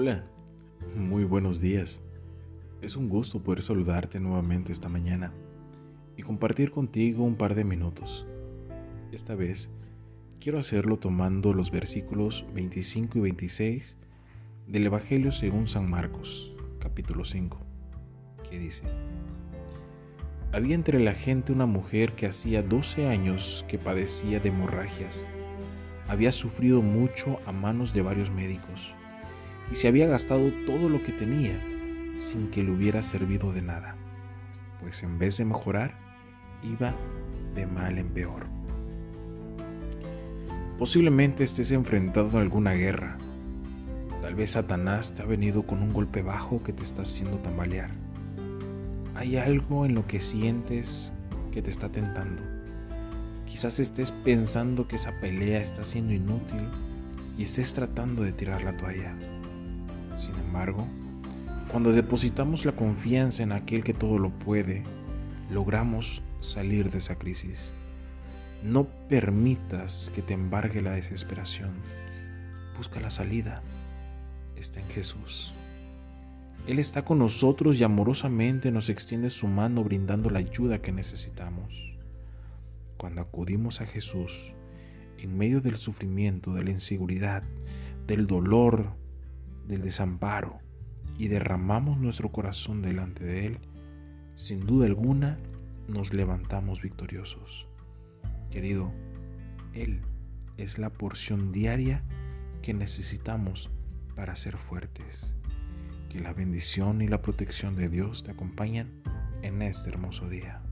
Hola, muy buenos días. Es un gusto poder saludarte nuevamente esta mañana y compartir contigo un par de minutos. Esta vez quiero hacerlo tomando los versículos 25 y 26 del Evangelio según San Marcos, capítulo 5, que dice, Había entre la gente una mujer que hacía 12 años que padecía de hemorragias. Había sufrido mucho a manos de varios médicos y se había gastado todo lo que tenía sin que le hubiera servido de nada, pues en vez de mejorar, iba de mal en peor. Posiblemente estés enfrentado a alguna guerra. Tal vez Satanás te ha venido con un golpe bajo que te está haciendo tambalear. Hay algo en lo que sientes que te está tentando. Quizás estés pensando que esa pelea está siendo inútil y estés tratando de tirar la toalla. Sin embargo, cuando depositamos la confianza en aquel que todo lo puede, logramos salir de esa crisis. No permitas que te embargue la desesperación. Busca la salida. Está en Jesús. Él está con nosotros y amorosamente nos extiende su mano brindando la ayuda que necesitamos. Cuando acudimos a Jesús, en medio del sufrimiento, de la inseguridad, del dolor, del desamparo y derramamos nuestro corazón delante de Él, sin duda alguna nos levantamos victoriosos. Querido, Él es la porción diaria que necesitamos para ser fuertes. Que la bendición y la protección de Dios te acompañen en este hermoso día.